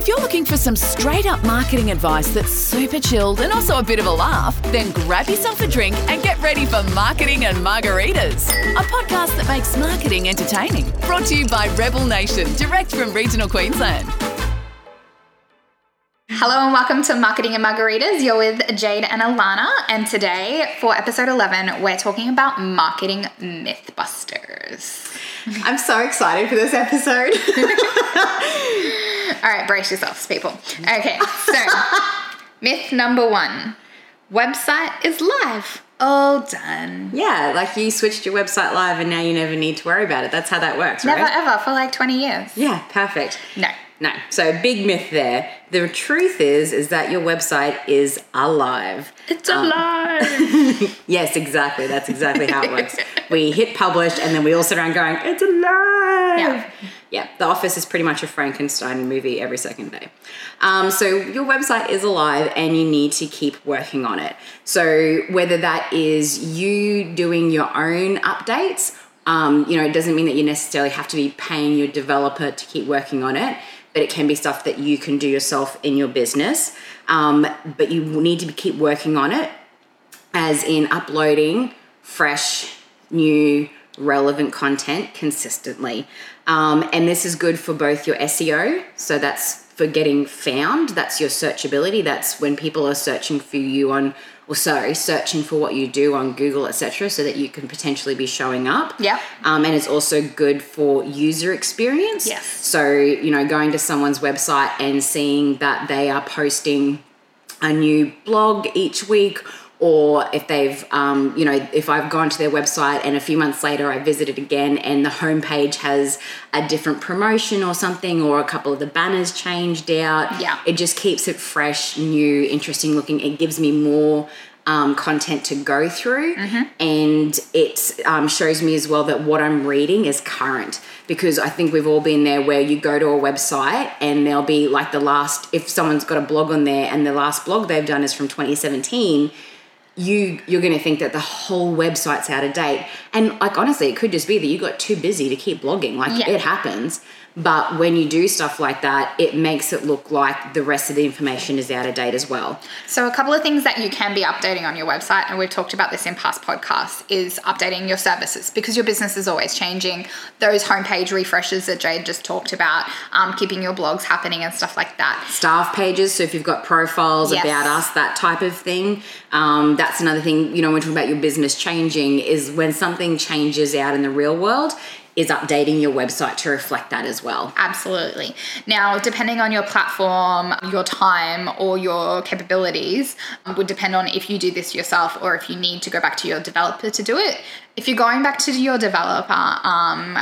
If you're looking for some straight up marketing advice that's super chilled and also a bit of a laugh, then grab yourself a drink and get ready for Marketing and Margaritas, a podcast that makes marketing entertaining. Brought to you by Rebel Nation, direct from regional Queensland. Hello and welcome to Marketing and Margaritas. You're with Jade and Alana, and today for episode 11, we're talking about marketing mythbusters. I'm so excited for this episode. All right, brace yourselves, people. Okay, so myth number one website is live. All done. yeah, like you switched your website live and now you never need to worry about it. That's how that works, right? Never ever for like 20 years. Yeah, perfect. No. No. So big myth there. The truth is is that your website is alive. It's alive. Yes, exactly. That's exactly how it works. we hit publish and then we all sit around going, It's alive. Yeah. Yeah, The Office is pretty much a Frankenstein movie every second day. Um, so your website is alive and you need to keep working on it. So whether that is you doing your own updates, um, you know, it doesn't mean that you necessarily have to be paying your developer to keep working on it, but it can be stuff that you can do yourself in your business. Um, but you need to keep working on it, as in uploading fresh, new, relevant content consistently. Um, and this is good for both your SEO, so that's for getting found, that's your searchability, that's when people are searching for you on, or sorry, searching for what you do on Google, etc., so that you can potentially be showing up. Yeah. Um, and it's also good for user experience. Yes. So, you know, going to someone's website and seeing that they are posting a new blog each week or if they've um, you know if i've gone to their website and a few months later i visit it again and the homepage has a different promotion or something or a couple of the banners changed out Yeah. it just keeps it fresh new interesting looking it gives me more um, content to go through and it um, shows me as well that what i'm reading is current because i think we've all been there where you go to a website and there'll be like the last if someone's got a blog on there and the last blog they've done is from 2017 you you're going to think that the whole website's out of date. And like honestly it could just be that you got too busy to keep blogging. Like Yeah. it happens but when you do stuff like that it makes it look like the rest of the information is out of date as well So, a couple of things that you can be updating on your website, and we've talked about this in past podcasts, is updating your services because your business is always changing. Those homepage refreshes that Jade just talked about, um, keeping your blogs happening and stuff like that. staff pages so if you've got profiles Yes. about us that type of thing um, that's another thing you know when talking about your business changing is when something changes out in the real world is updating your website to reflect that as well Absolutely. Now, depending on your platform, your time, or your capabilities, um, would depend on if you do this yourself or if you need to go back to your developer to do it. If you're going back to your developer, um,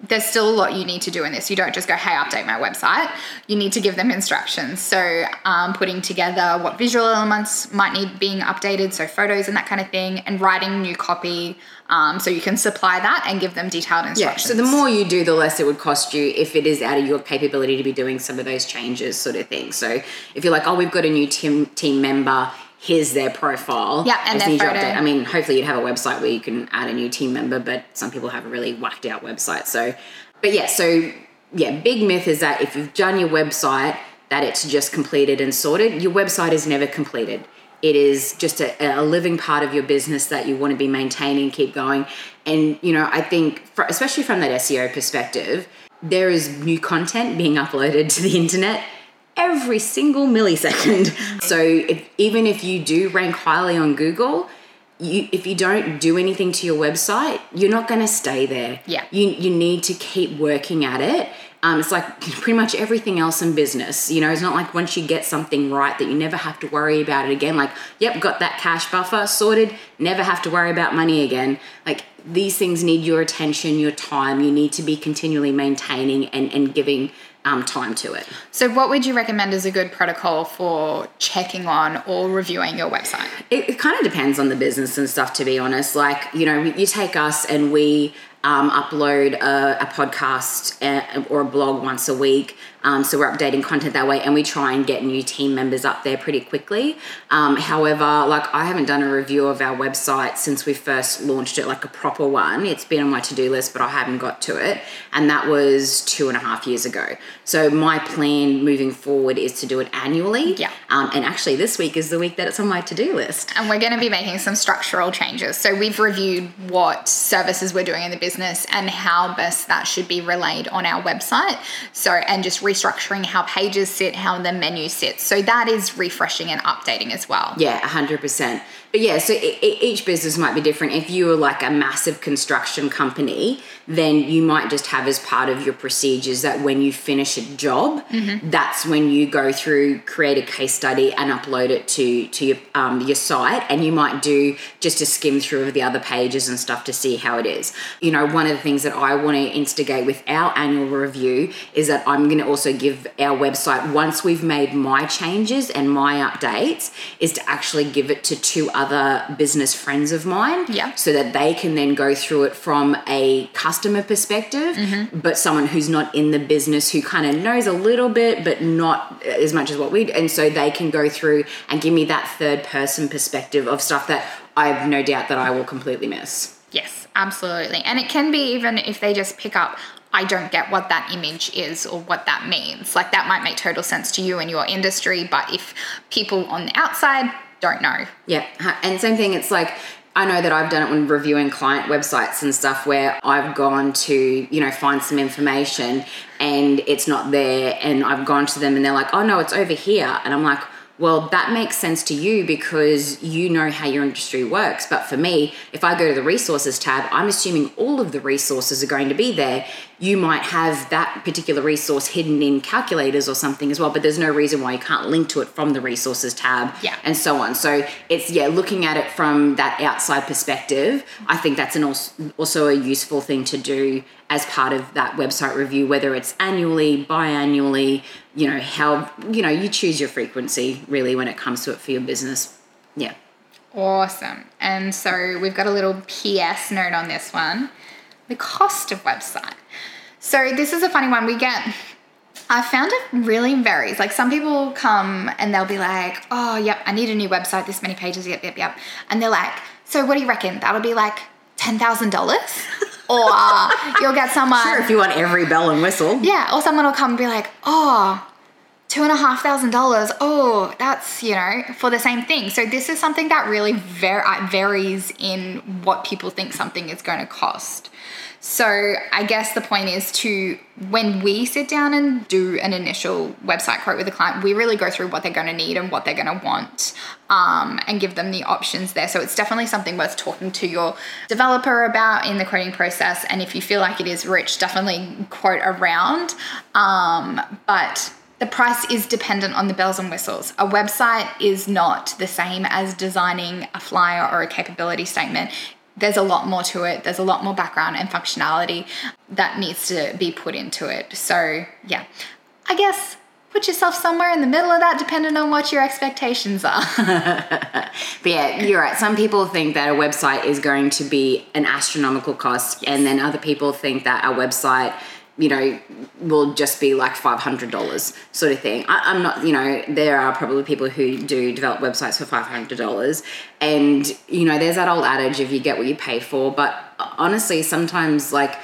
there's still a lot you need to do in this. You don't just go, hey, update my website. You need to give them instructions. So, um, putting together what visual elements might need being updated, so photos and that kind of thing, and writing new copy um, so you can supply that and give them detailed instructions. yeah so the more you do the less it would cost you if it is out of your capability to be doing some of those changes sort of thing so if you're like oh we've got a new team team member here's their profile. Yeah, and their photo. update. i mean hopefully you'd have a website where you can add a new team member but some people have a really whacked out website so. But yeah so yeah big myth is that if you've done your website that it's just completed and sorted. Your website is never completed. It is just a, a living part of your business that you want to be maintaining keep going. And you know i think for, especially from that seo perspective there is new content being uploaded to the internet every single millisecond so if, even if you do rank highly on google you, if you don't do anything to your website, you're not going to stay there. Yeah. You, you need to keep working at it. Um, it's like pretty much everything else in business. You know, it's not like once you get something right that you never have to worry about it again. Like, yep, got that cash buffer sorted, never have to worry about money again. Like, these things need your attention, your time. You need to be continually maintaining and, and giving um, time to it. So, what would you recommend as a good protocol for checking on or reviewing your website? It, it kind of depends on the business and stuff, to be honest. Like, you know, you take us and we um, upload a, a podcast uh, or a blog once a week. Um, so we're updating content that way, and we try and get new team members up there pretty quickly. Um, however, like I haven't done a review of our website since we first launched it, like a proper one. It's been on my to do list, but I haven't got to it, and that was two and a half years ago. So my plan moving forward is to do it annually. Yeah. Um, and actually, this week is the week that it's on my to do list. And we're going to be making some structural changes. So we've reviewed what services we're doing in the business and how best that should be relayed on our website. So, and just restructuring how pages sit, how the menu sits. So that is refreshing and updating as well. Yeah, 100%. But yeah, so each business might be different. If you were like a massive construction company, then you might just have as part of your procedures that when you finish a job, that's when you go through, create a case study, and upload it to to your um, your site. And you might do just a skim through of the other pages and stuff to see how it is. You know, one of the things that I want to instigate with our annual review is that I'm going to also give our website once we've made my changes and my updates, is to actually give it to two other business friends of mine Yeah. so that they can then go through it from a customer perspective mm-hmm. but someone who's not in the business who kind of knows a little bit but not as much as what we do and so they can go through and give me that third person perspective of stuff that i have no doubt that i will completely miss Yes, absolutely. And it can be even if they just pick up, I don't get what that image is or what that means. Like that might make total sense to you in your industry, but if people on the outside don't know, Yeah, and same thing. It's like I know that I've done it when reviewing client websites and stuff, where I've gone to you know find some information and it's not there, and I've gone to them and they're like, "Oh no, it's over here," and I'm like. Well, that makes sense to you because you know how your industry works. But for me, if I go to the resources tab, I'm assuming all of the resources are going to be there. You might have that particular resource hidden in calculators or something as well, but there's no reason why you can't link to it from the resources tab Yeah. and so on. So it's yeah, looking at it from that outside perspective. I think that's an also, also a useful thing to do as part of that website review, whether it's annually, biannually. You know how you know you choose your frequency really when it comes to it for your business. Yeah. awesome. And so we've got a little PS note on this one the cost of website. So this is a funny one. We get I found it really varies. Like some people come and they'll be like, oh, yep, I need a new website, this many pages, yep, yep, yep. And they're like, so what do you reckon? That'll be like $10,000? or you'll get someone. Sure, if you want every bell and whistle. Yeah, or someone will come and be like, oh, two and a half thousand dollars. Oh, that's, you know, for the same thing. So this is something that really var- uh, varies in what people think something is going to cost. So I guess the point is to when we sit down and do an initial website quote with a client, we really go through what they're going to need and what they're going to want, um, and give them the options there. So it's definitely something worth talking to your developer about in the quoting process. And if you feel like it is rich, definitely quote around. Um, but the price is dependent on the bells and whistles. A website is not the same as designing a flyer or a capability statement. There's a lot more to it. There's a lot more background and functionality that needs to be put into it. So, yeah, I guess put yourself somewhere in the middle of that, depending on what your expectations are. But yeah, you're right. Some people think that a website is going to be an astronomical cost, and then other people think that a website, you know, will just be like five hundred dollars, sort of thing. I, I'm not, you know, there are probably people who do develop websites for five hundred dollars, and you know, there's that old adage of you get what you pay for. But honestly, sometimes like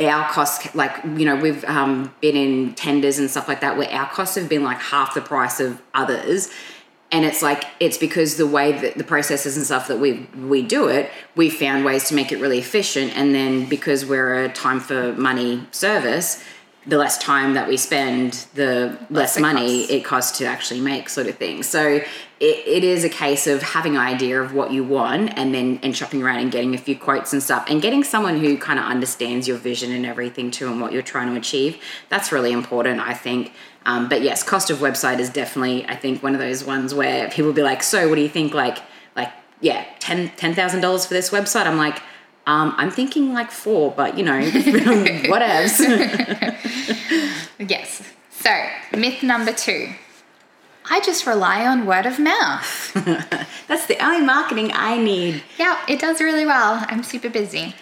our costs like you know we've um, been in tenders and stuff like that where our costs have been like half the price of others and it's like it's because the way that the processes and stuff that we we do it we found ways to make it really efficient. And then because we're a time for money service the less time that we spend the less, it money costs. it costs to actually make sort of thing. So it, it is a case of having an idea of what you want and then and shopping around and getting a few quotes and stuff and getting someone who kind of understands your vision and everything too and what you're trying to achieve. That's really important i think. Um, but yes cost of website is definitely i think one of those ones where people will be like so what do you think like like yeah ten ten thousand dollars for this website? I'm like um, I'm thinking like four, but you know, whatevs. yes. So, myth number two I just rely on word of mouth. That's the only marketing I need. yeah, it does really well. I'm super busy.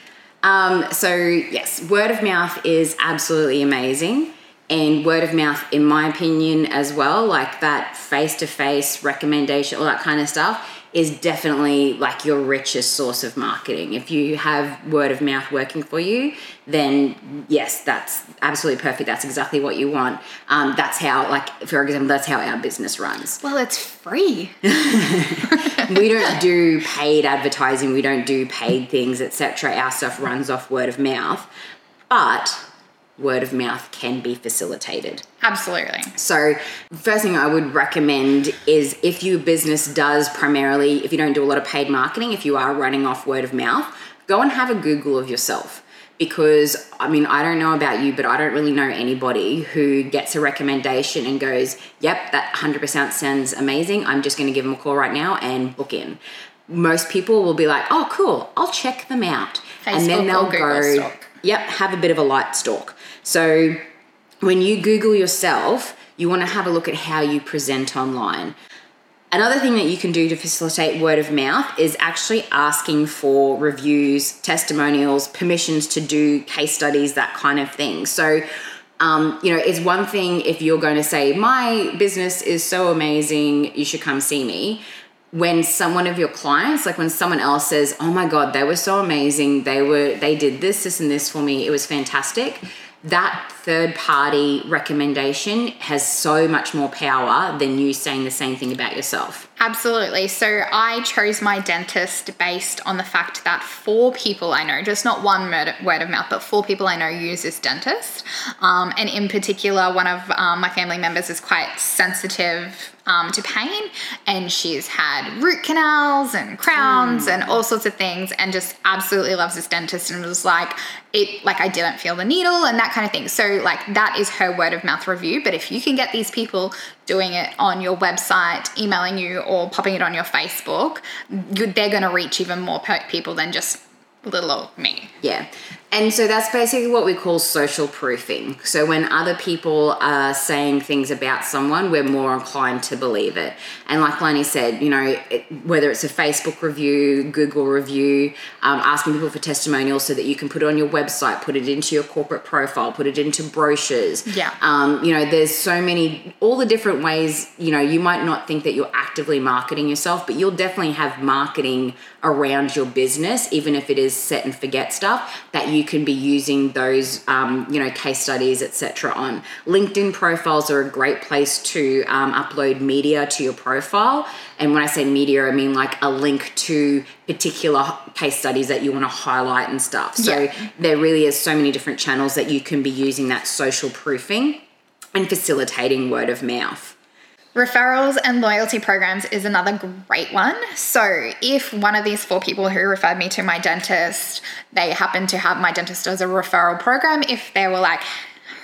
Um, so yes, word of mouth is absolutely amazing. And word of mouth, in my opinion, as well, like that face to face recommendation, all that kind of stuff, is definitely like your richest source of marketing. If you have word of mouth working for you, then yes, that's absolutely perfect. That's exactly what you want. Um, that's how, like, for example, that's how our business runs. Well, it's free. we don't do paid advertising, we don't do paid things, etc. Our stuff runs off word of mouth, but word of mouth can be facilitated. Absolutely. So, first thing I would recommend is if your business does primarily, if you don't do a lot of paid marketing, if you are running off word of mouth, go and have a Google of yourself. Because, I mean, I don't know about you, but I don't really know anybody who gets a recommendation and goes, yep, that 100% sounds amazing. I'm just going to give them a call right now and book in. Most people will be like, oh, cool, I'll check them out. Facebook and then they'll go, yep, have a bit of a light stalk. So when you Google yourself, you want to have a look at how you present online. Another thing that you can do to facilitate word of mouth is actually asking for reviews, testimonials, permissions to do case studies, that kind of thing. So, um, you know, it's one thing if you're going to say, My business is so amazing, you should come see me. When some one of your clients, like when someone else says, Oh my God, they were so amazing, they were they did this, this, and this for me, it was fantastic that third party recommendation has so much more power than you saying the same thing about yourself. Absolutely. So I chose my dentist based on the fact that four people I know, just not one word of mouth, but four people I know use this dentist. Um, and in particular, one of um, my family members is quite sensitive um, to pain, and she's had root canals and crowns and all sorts of things, and just absolutely loves this dentist, and was like, it like I didn't feel the needle and that kind of thing. So like that is her word of mouth review. But if you can get these people doing it on your website, emailing you, or popping it on your Facebook, they're going to reach even more people than just little old me. Yeah. And so that's basically what we call social proofing. So when other people are saying things about someone, we're more inclined to believe it. And like Lani said, you know, it, whether it's a Facebook review, Google review, um, asking people for testimonials so that you can put it on your website, put it into your corporate profile, put it into brochures. Yeah. Um, you know, there's so many, all the different ways, you know, you might not think that you're actively marketing yourself, but you'll definitely have marketing around your business, even if it is set and forget stuff that you can be using those, um, you know, case studies, etc. on. LinkedIn profiles are a great place to um, upload media to your profile. And when I say media, I mean like a link to particular case studies that you want to highlight and stuff. So Yeah. there really is so many different channels that you can be using that social proofing and facilitating word of mouth. Referrals and loyalty programs is another great one. So, if one of these four people who referred me to my dentist, they happen to have my dentist as a referral program, if they were like,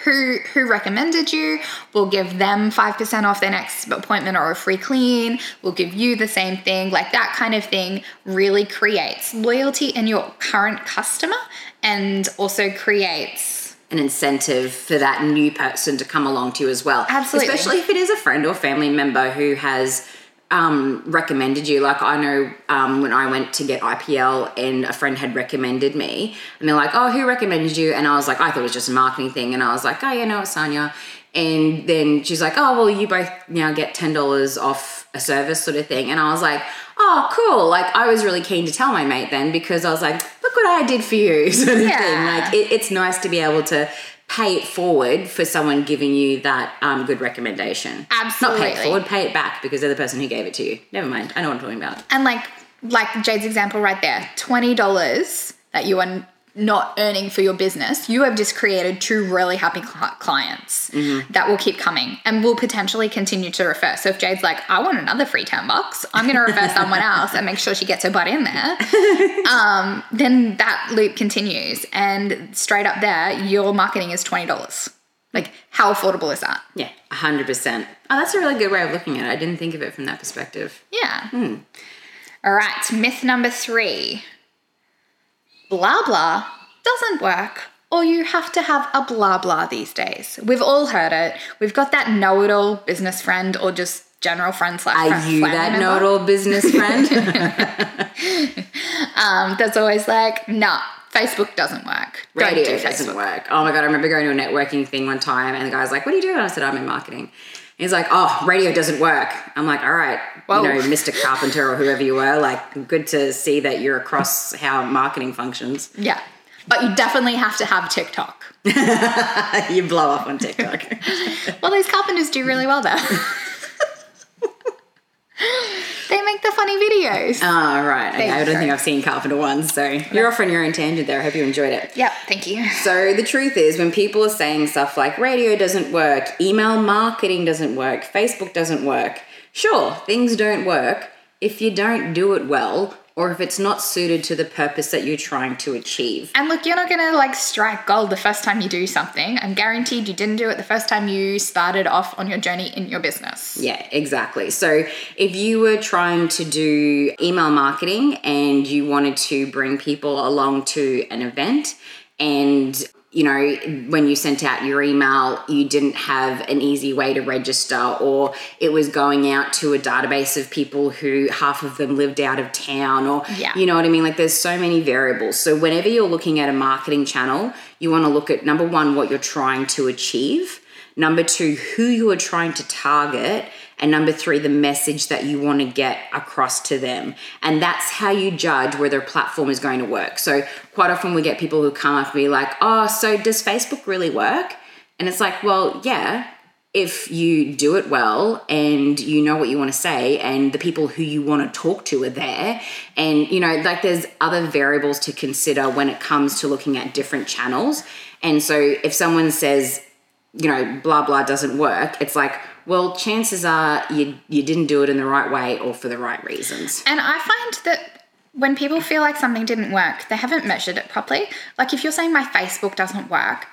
who, who recommended you? We'll give them 5% off their next appointment or a free clean. We'll give you the same thing. Like that kind of thing really creates loyalty in your current customer and also creates an incentive for that new person to come along to you as well. Absolutely. Especially if it is a friend or family member who has um, recommended you. Like I know um, when I went to get IPL and a friend had recommended me, and they're like, "Oh, who recommended you?" And I was like, "I thought it was just a marketing thing." And I was like, "Oh, yeah, no, it's Sanya." And then she's like, "Oh, well, you both now get ten dollars off a service, sort of thing." And I was like, "Oh, cool!" Like I was really keen to tell my mate then because I was like, "Look what I did for you," sort of Yeah. thing. Like it, it's nice to be able to pay it forward for someone giving you that um, good recommendation. Absolutely. Not pay it forward, pay it back because they're the person who gave it to you. Never mind. I know what I'm talking about. And like like Jade's example right there, twenty dollars that you are not earning for your business, you have just created two really happy cli- clients that will keep coming and will potentially continue to refer. So if Jade's like, I want another free ten bucks, I'm going to refer someone else and make sure she gets her butt in there. um, then that loop continues, and straight up there, your marketing is twenty dollars. Like, how affordable is that? Yeah, 100%. Oh, that's a really good way of looking at it. I didn't think of it from that perspective. Yeah. All right, myth number three blah blah doesn't work, or you have to have a blah blah these days. We've all heard it. We've got that know it all business friend or just general friend slash Are you that know-it-all business friend? Um, that's always like, nah, Facebook doesn't work. radio Don't do doesn't work. Oh my god, I remember going to a networking thing one time, and the guy's like, "What do you do?" And I said, "I'm in marketing." He's like, "Oh, radio doesn't work." I'm like, "All right, You know, Mr. Carpenter or whoever you were, like, good to see that you're across how marketing functions." Yeah. But you definitely have to have TikTok. you blow up on TikTok. Well, those carpenters do really well there. they make the funny videos. oh, right. Okay, I don't go. think I've seen Carpenter ones, so you're off on your own tangent there. I hope you enjoyed it. Yep, thank you. So the truth is, when people are saying stuff like radio doesn't work, email marketing doesn't work, Facebook doesn't work, sure, things don't work if you don't do it well or if it's not suited to the purpose that you're trying to achieve. And look, you're not gonna like strike gold the first time you do something. I'm guaranteed you didn't do it the first time you started off on your journey in your business. Yeah, exactly. So if you were trying to do email marketing and you wanted to bring people along to an event and you know, when you sent out your email, you didn't have an easy way to register, or it was going out to a database of people who half of them lived out of town, or Yeah. you know what I mean? Like, there's so many variables. So, whenever you're looking at a marketing channel, you want to look at number one, what you're trying to achieve, number two, who you are trying to target, and number three, the message that you want to get across to them. And that's how you judge whether a platform is going to work. So, quite often we get people who come up and be like, oh, so does Facebook really work? And it's like, well, yeah, if you do it well and you know what you want to say and the people who you want to talk to are there and you know like there's other variables to consider when it comes to looking at different channels and so if someone says you know blah blah doesn't work it's like well chances are you you didn't do it in the right way or for the right reasons And I find that when people feel like something didn't work, they haven't measured it properly. Like if you're saying my Facebook doesn't work,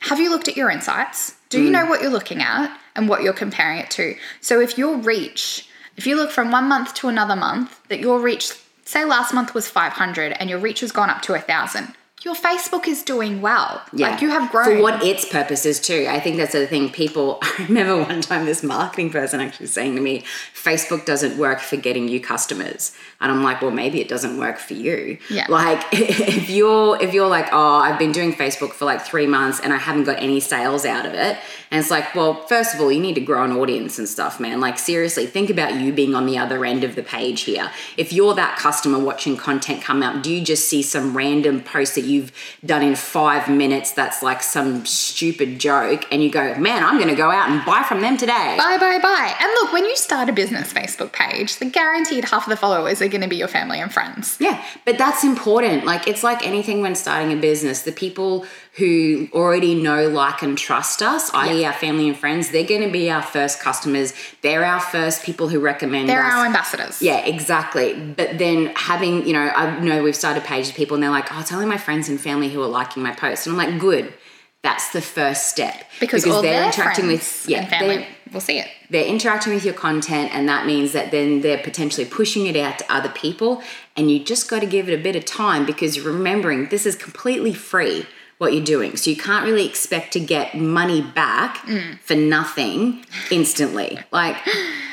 have you looked at your insights? Do you mm. know what you're looking at and what you're comparing it to? So if your reach, if you look from one month to another month, that your reach, say last month was 500 and your reach has gone up to a thousand, your Facebook is doing well. Like you have grown. For what its purpose is too. I think that's the thing. People, I remember one time this marketing person actually saying to me, Facebook doesn't work for getting you customers. And I'm like, well, maybe it doesn't work for you. Yeah. Like if you're if you're like, oh, I've been doing Facebook for like three months and I haven't got any sales out of it. And it's like, well, first of all, you need to grow an audience and stuff, man. Like seriously, think about you being on the other end of the page here. If you're that customer watching content come out, do you just see some random post that you've done in five minutes that's like some stupid joke and you go, man, I'm gonna go out and buy from them today. Bye, bye, bye. And look, when you start a business Facebook page, the guaranteed half of the followers are going to be your family and friends. Yeah, but that's important. Like it's like anything when starting a business. The people who already know, like, and trust us, i.e., our family and friends, they're going to be our first customers. They're our first people who recommend They're us. our ambassadors. Yeah, exactly. But then having, you know, I know we've started pages of people and they're like, oh, it's only my friends and family who are liking my posts. And I'm like, good. That's the first step. Because, all they're interacting with yeah, family will see it. they're interacting with your content and that means that then they're potentially pushing it out to other people and you just got to give it a bit of time because remembering this is completely free what you're doing so you can't really expect to get money back mm. for nothing instantly like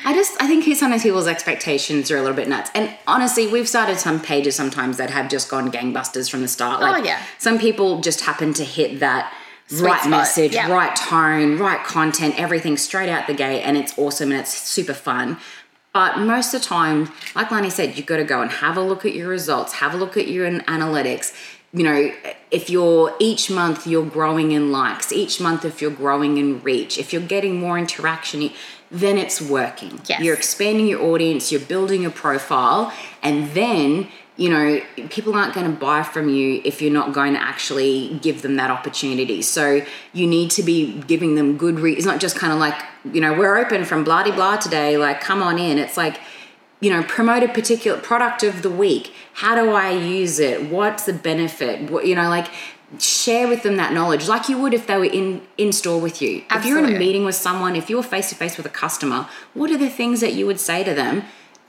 i just i think sometimes people's expectations are a little bit nuts and honestly we've started some pages sometimes that have just gone gangbusters from the start oh, like yeah. some people just happen to hit that right spot, message yeah. right tone, right content, everything straight out the gate, and it's awesome and it's super fun. But most of the time, like Lani said, you've got to go and have a look at your results, have a look at your analytics. You know, if you're each month you're growing in likes, each month if you're growing in reach, if you're getting more interaction, then it's working. Yes. You're expanding your audience, you're building your profile, and then you know, people aren't going to buy from you if you're not going to actually give them that opportunity. So you need to be giving them good re- It's not just kind of like, you know, we're open from blah de blah today, like come on in. It's like, you know, promote a particular product of the week. How do I use it? What's the benefit? What, you know, like share with them that knowledge like you would if they were in in store with you. If you're in a meeting with someone, if you're face to face with a customer, what are the things that you would say to them?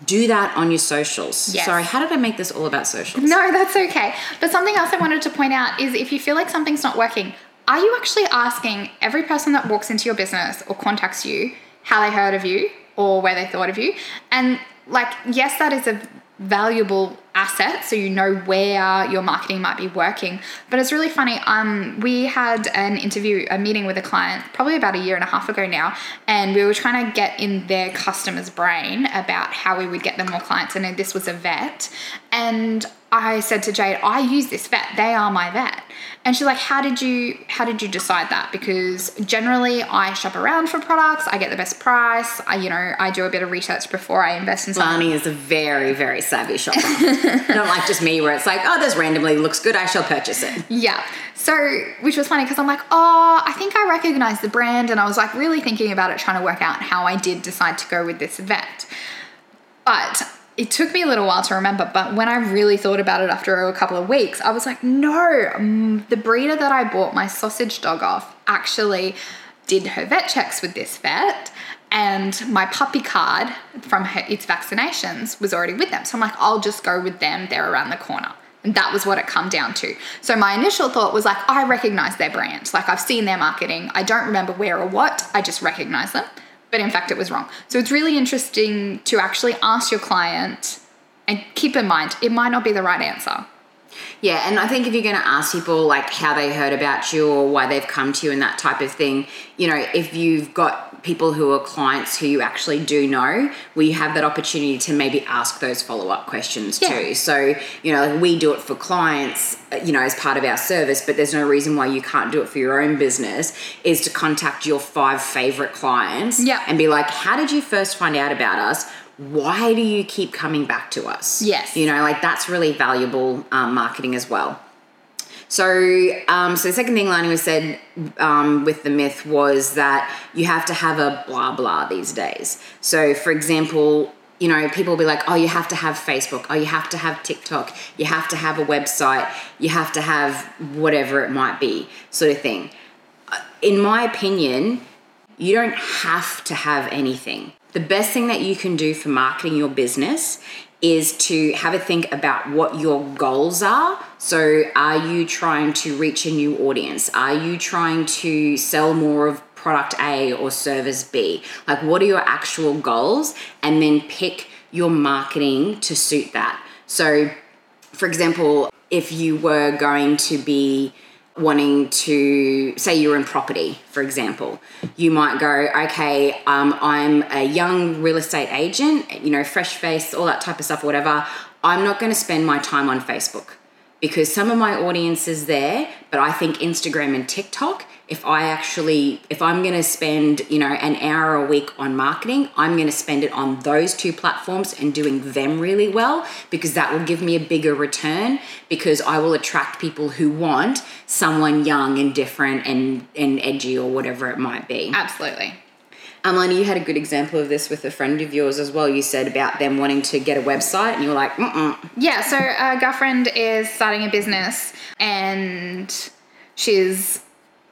Do that on your socials. Yes. Sorry, how did I make this all about socials? No, that's okay. But something else I wanted to point out is if you feel like something's not working, are you actually asking every person that walks into your business or contacts you how they heard of you or where they thought of you? And like, yes, that is a valuable assets so you know where your marketing might be working but it's really funny um we had an interview a meeting with a client probably about a year and a half ago now and we were trying to get in their customer's brain about how we would get them more clients and this was a vet and I said to Jade, I use this vet. They are my vet. And she's like, How did you how did you decide that? Because generally I shop around for products, I get the best price, I you know, I do a bit of research before I invest in something. Lani is a very, very savvy shopper. Not like just me where it's like, oh, this randomly looks good, I shall purchase it. Yeah. So, which was funny because I'm like, oh, I think I recognize the brand. And I was like really thinking about it, trying to work out how I did decide to go with this vet. But it took me a little while to remember, but when I really thought about it after a couple of weeks, I was like, no, um, the breeder that I bought my sausage dog off actually did her vet checks with this vet. And my puppy card from her, its vaccinations was already with them. So I'm like, I'll just go with them. They're around the corner. And that was what it come down to. So my initial thought was like, I recognize their brand. Like I've seen their marketing. I don't remember where or what. I just recognize them but in fact it was wrong. So it's really interesting to actually ask your client and keep in mind it might not be the right answer. Yeah, and I think if you're going to ask people like how they heard about you or why they've come to you and that type of thing, you know, if you've got people who are clients who you actually do know, we have that opportunity to maybe ask those follow up questions yeah. too. So, you know, like we do it for clients, you know, as part of our service, but there's no reason why you can't do it for your own business, is to contact your five favorite clients yeah. and be like, how did you first find out about us? why do you keep coming back to us? Yes. You know, like that's really valuable um, marketing as well. So, um, so the second thing Lani was said um, with the myth was that you have to have a blah blah these days. So, for example, you know, people will be like, oh, you have to have Facebook, oh, you have to have TikTok, you have to have a website, you have to have whatever it might be, sort of thing. In my opinion, you don't have to have anything the best thing that you can do for marketing your business is to have a think about what your goals are. So, are you trying to reach a new audience? Are you trying to sell more of product A or service B? Like, what are your actual goals? And then pick your marketing to suit that. So, for example, if you were going to be wanting to say you're in property for example you might go okay um, i'm a young real estate agent you know fresh face all that type of stuff whatever. I'm not going to spend my time on facebook because some of my audience is there but i think instagram and tiktok if I actually, if I'm going to spend, you know, an hour a week on marketing, I'm going to spend it on those two platforms and doing them really well because that will give me a bigger return because I will attract people who want someone young and different and, and edgy or whatever it might be. Absolutely. Amalani, you had a good example of this with a friend of yours as well. You said about them wanting to get a website, and you were like, mm Yeah, so a girlfriend is starting a business, and she's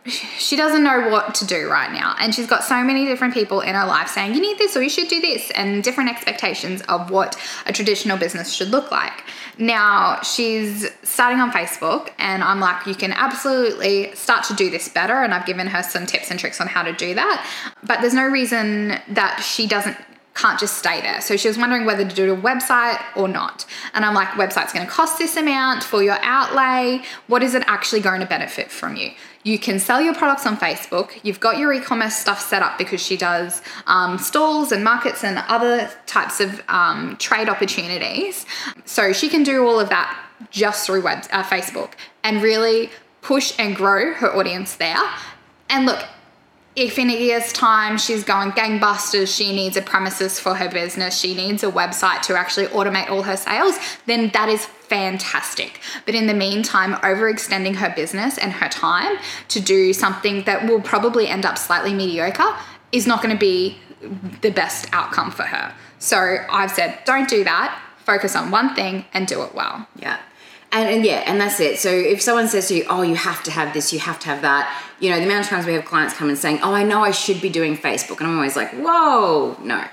she doesn't know what to do right now. And she's got so many different people in her life saying, you need this or you should do this, and different expectations of what a traditional business should look like. Now, she's starting on Facebook, and I'm like, you can absolutely start to do this better. And I've given her some tips and tricks on how to do that. But there's no reason that she doesn't can't just stay there. So she was wondering whether to do a website or not. And I'm like, website's going to cost this amount for your outlay. What is it actually going to benefit from you? You can sell your products on Facebook. You've got your e-commerce stuff set up because she does um, stalls and markets and other types of um, trade opportunities. So she can do all of that just through web uh, Facebook and really push and grow her audience there. And look, if in a year's time she's going gangbusters, she needs a premises for her business, she needs a website to actually automate all her sales, then that is fantastic. But in the meantime, overextending her business and her time to do something that will probably end up slightly mediocre is not going to be the best outcome for her. So I've said, don't do that. Focus on one thing and do it well. Yeah. And, and, yeah, and that's it. So if someone says to you, "Oh, you have to have this, you have to have that," you know, the amount of times we have clients come and saying, "Oh, I know I should be doing Facebook," and I'm always like, "Whoa, no."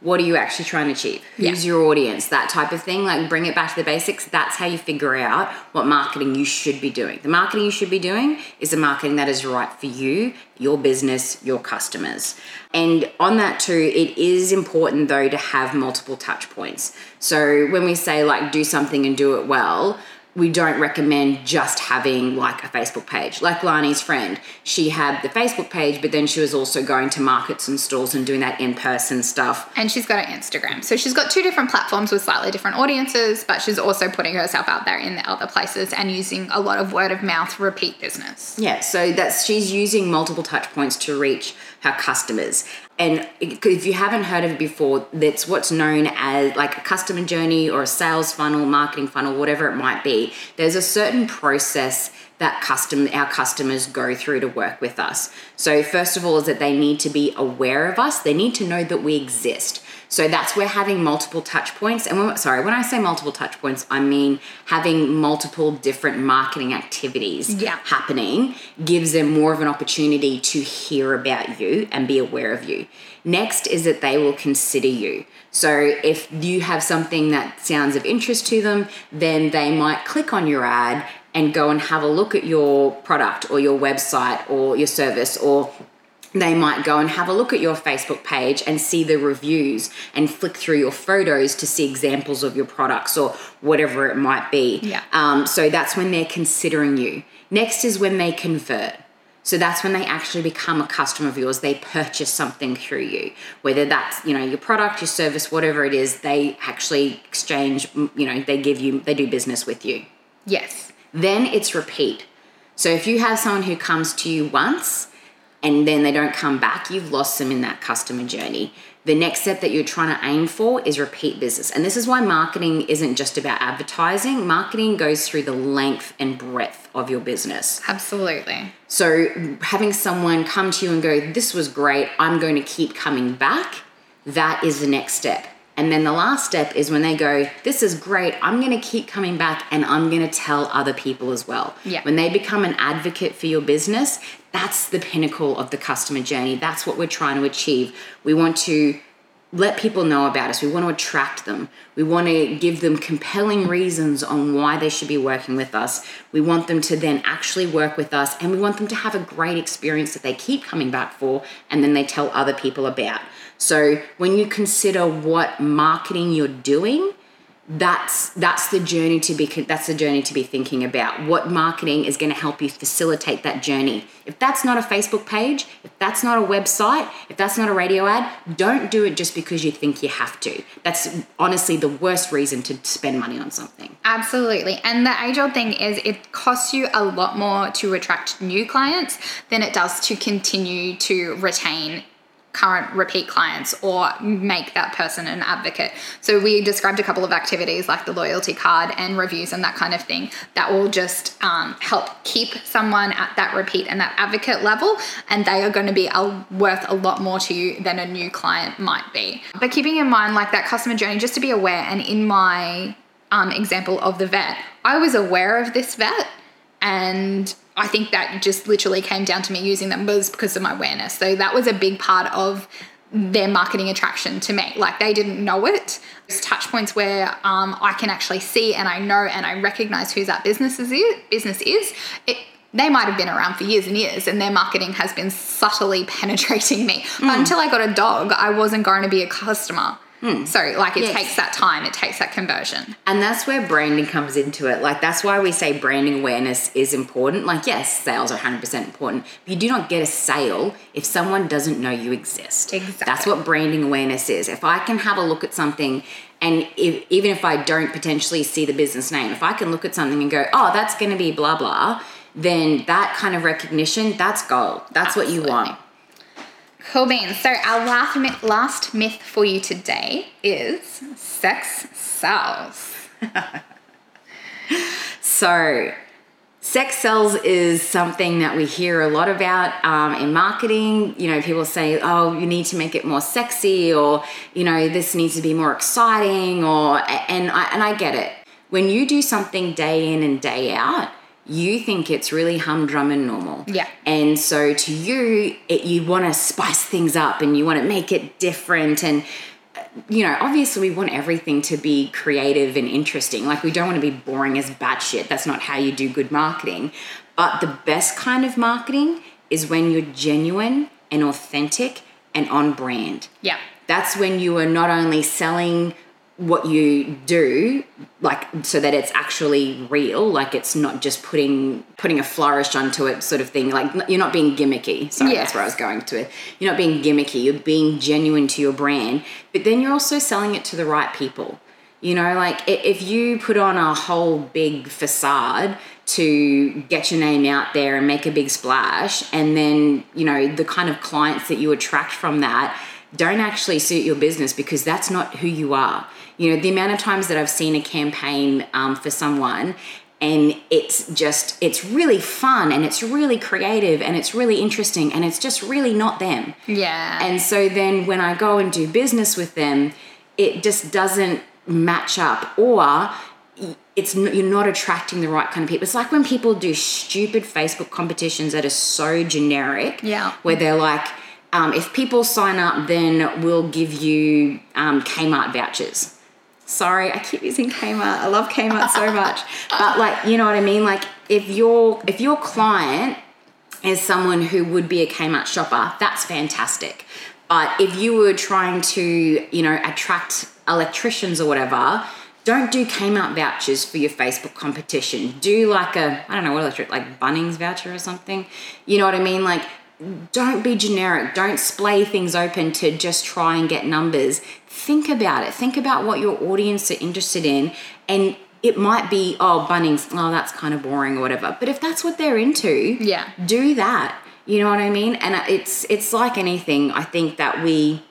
What are you actually trying to achieve? Who's Yeah. your audience? That type of thing. Like bring it back to the basics. That's how you figure out what marketing you should be doing. The marketing you should be doing is the marketing that is right for you, your business, your customers. And on that too, it is important though to have multiple touch points. So when we say like do something and do it well, we don't recommend just having like a Facebook page. Like Lani's friend, she had the Facebook page, but then she was also going to markets and stores and doing that in person stuff. And she's got an Instagram. So she's got two different platforms with slightly different audiences, but she's also putting herself out there in the other places and using a lot of word of mouth repeat business. Yeah, so that's she's using multiple touch points to reach her customers. And if you haven't heard of it before, that's what's known as like a customer journey or a sales funnel, marketing funnel, whatever it might be. There's a certain process that custom our customers go through to work with us. So first of all is that they need to be aware of us. They need to know that we exist. So that's where having multiple touch points, and when, sorry, when I say multiple touch points, I mean having multiple different marketing activities Yeah. happening gives them more of an opportunity to hear about you and be aware of you. Next is that they will consider you. So if you have something that sounds of interest to them, then they might click on your ad and go and have a look at your product or your website or your service or they might go and have a look at your Facebook page and see the reviews and flick through your photos to see examples of your products or whatever it might be. Yeah. Um, so that's when they're considering you. Next is when they convert. So that's when they actually become a customer of yours. They purchase something through you, whether that's you know your product, your service, whatever it is. They actually exchange. You know, they give you, they do business with you. Yes. Then it's repeat. So if you have someone who comes to you once and then they don't come back, you've lost them in that customer journey. The next step that you're trying to aim for is repeat business. And this is why marketing isn't just about advertising. Marketing goes through the length and breadth of your business. Absolutely. So having someone come to you and go, This was great, I'm going to keep coming back, that is the next step. And then the last step is when they go, This is great, I'm going to keep coming back and I'm going to tell other people as well. Yeah. When they become an advocate for your business, that's the pinnacle of the customer journey. That's what we're trying to achieve. We want to let people know about us. We want to attract them. We want to give them compelling reasons on why they should be working with us. We want them to then actually work with us and we want them to have a great experience that they keep coming back for and then they tell other people about. So when you consider what marketing you're doing, that's that's the journey to be that's the journey to be thinking about. What marketing is going to help you facilitate that journey? If that's not a facebook page if that's not a website if that's not a radio ad don't do it just because you think you have to. That's honestly the worst reason to spend money on something. Absolutely. And the age old thing is it costs you a lot more to attract new clients than it does to continue to retain current repeat clients or make that person an advocate. So we described a couple of activities like the loyalty card and reviews and that kind of thing that will just um, help keep someone at that repeat and that advocate level and they are going to be a, worth a lot more to you than a new client might be. But keeping in mind like that customer journey just to be aware and in my um, example of the vet, I was aware of this vet and I think that just literally came down to me using them was because of my awareness. So that was a big part of their marketing attraction to me. Like they didn't know it. There's touch points where um, I can actually see and I know and I recognize who that business is. Business is. It, they might have been around for years and years, and their marketing has been subtly penetrating me. But until I got a dog, I wasn't going to be a customer. Hmm. So, like, it Yes. takes that time, it takes that conversion. And that's where branding comes into it. Like, that's why we say branding awareness is important. Like, yes, sales are 100% important, but you do not get a sale if someone doesn't know you exist. Exactly. That's what branding awareness is. If I can have a look at something, and if, even if I don't potentially see the business name, if I can look at something and go, oh, that's going to be blah, blah, then that kind of recognition, that's gold. That's what you want. Cool beans. So, our last myth, last myth for you today is sex sells. So, sex sells is something that we hear a lot about um, in marketing. You know, people say, "Oh, you need to make it more sexy," or you know, this needs to be more exciting, or and I and I get it. When you do something day in and day out, you think it's really humdrum and normal. Yeah. And so to you, it, you want to spice things up and you want to make it different and you know, obviously we want everything to be creative and interesting. Like we don't want to be boring as batshit. That's not how you do good marketing. But the best kind of marketing is when you're genuine and authentic and on brand. Yeah. That's when you are not only selling what you do like so that it's actually real like it's not just putting putting a flourish onto it sort of thing. Like you're not being gimmicky. So Yes. that's where i was going to it. You're not being gimmicky. You're being genuine to your brand. But then you're also selling it to the right people. You know like if you put on a whole big facade to get your name out there and make a big splash and then you know the kind of clients that you attract from that don't actually suit your business because that's not who you are you know the amount of times that i've seen a campaign um, for someone and it's just it's really fun and it's really creative and it's really interesting and it's just really not them Yeah. and so then when I go and do business with them, it just doesn't match up or it's you're not attracting the right kind of people. It's like when people do stupid Facebook competitions that are so generic. Yeah. Where they're like, um, if people sign up, then we'll give you um, Kmart vouchers. Sorry, I keep using Kmart. I love Kmart so much. But like, you know what I mean? Like if your if your client as someone who would be a Kmart shopper, that's fantastic. But if you were trying to, you know, attract electricians or whatever, don't do Kmart vouchers for your Facebook competition. Do like a, I don't know what electric, like Bunnings voucher or something. You know what I mean? Like, don't be generic. Don't splay things open to just try and get numbers. Think about it. Think about what your audience are interested in. And it might be, oh, Bunnings, oh, that's kind of boring or whatever. But if that's what they're into, Yeah. do that. You know what I mean? And it's it's like anything. I think that we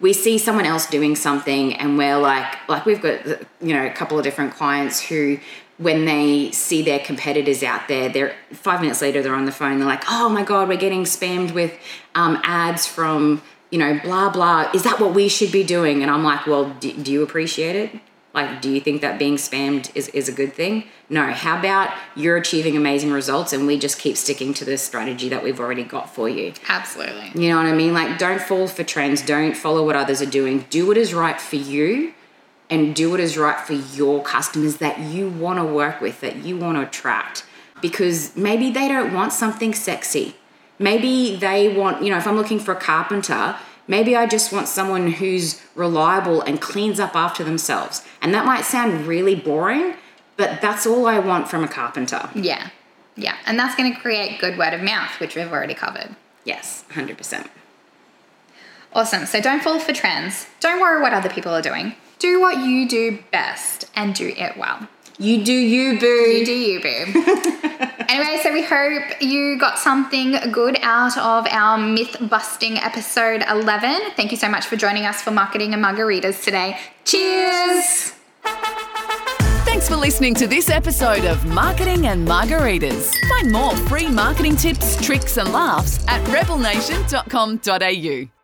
we see someone else doing something and we're like like we've got you know a couple of different clients who when they see their competitors out there they're five minutes later they're on the phone they're like oh my god we're getting spammed with um, ads from you know blah blah is that what we should be doing and i'm like well do, do you appreciate it like do you think that being spammed is, is a good thing no how about you're achieving amazing results and we just keep sticking to the strategy that we've already got for you Absolutely. you know what I mean? Like, don't fall for trends. Don't follow what others are doing. Do what is right for you and do what is right for your customers that you want to work with, that you want to attract. Because maybe they don't want something sexy. Maybe they want, you know, if I'm looking for a carpenter, maybe I just want someone who's reliable and cleans up after themselves. And that might sound really boring, but that's all I want from a carpenter. Yeah. Yeah. And that's going to create good word of mouth, which we've already covered. Yes, 100%. Awesome. So don't fall for trends. Don't worry what other people are doing. Do what you do best and do it well. You do you, boo. You do you, boo. anyway, so we hope you got something good out of our myth busting episode 11. Thank you so much for joining us for Marketing and Margaritas today. Cheers! Thanks for listening to this episode of Marketing and Margaritas. Find more free marketing tips, tricks, and laughs at rebelnation.com.au.